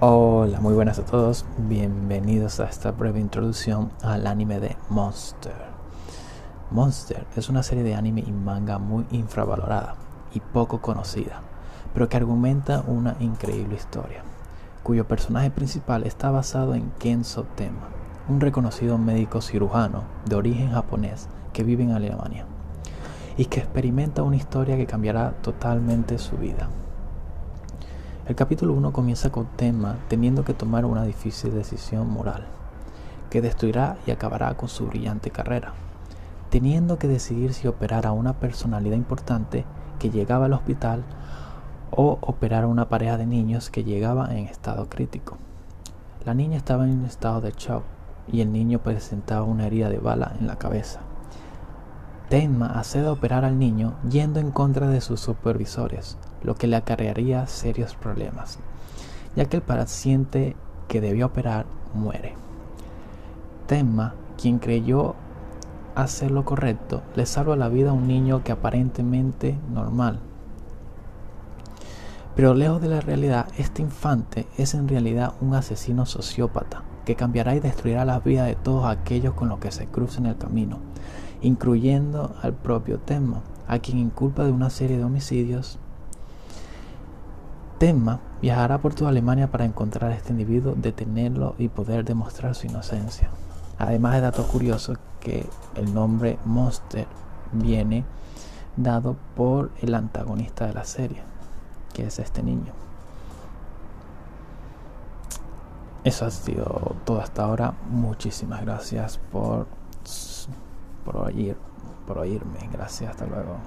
Hola, muy buenas a todos. Bienvenidos a esta breve introducción al anime de Monster. Monster es una serie de anime y manga muy infravalorada y poco conocida, pero que argumenta una increíble historia, cuyo personaje principal está basado en Kenzo Tema, un reconocido médico cirujano de origen japonés que vive en Alemania y que experimenta una historia que cambiará totalmente su vida. El capítulo 1 comienza con Tema teniendo que tomar una difícil decisión moral, que destruirá y acabará con su brillante carrera, teniendo que decidir si operar a una personalidad importante que llegaba al hospital o operar a una pareja de niños que llegaba en estado crítico. La niña estaba en un estado de shock y el niño presentaba una herida de bala en la cabeza. Tenma accede a operar al niño yendo en contra de sus supervisores, lo que le acarrearía serios problemas, ya que el paciente que debió operar muere. Tenma, quien creyó hacer lo correcto, le salva la vida a un niño que aparentemente normal. Pero lejos de la realidad, este infante es en realidad un asesino sociópata que cambiará y destruirá la vida de todos aquellos con los que se cruce en el camino incluyendo al propio Tenma, a quien inculpa de una serie de homicidios. Tenma viajará por toda Alemania para encontrar a este individuo, detenerlo y poder demostrar su inocencia. Además de dato curioso que el nombre Monster viene dado por el antagonista de la serie, que es este niño. Eso ha sido todo hasta ahora. Muchísimas gracias por por oír, por oírme. Gracias, hasta luego.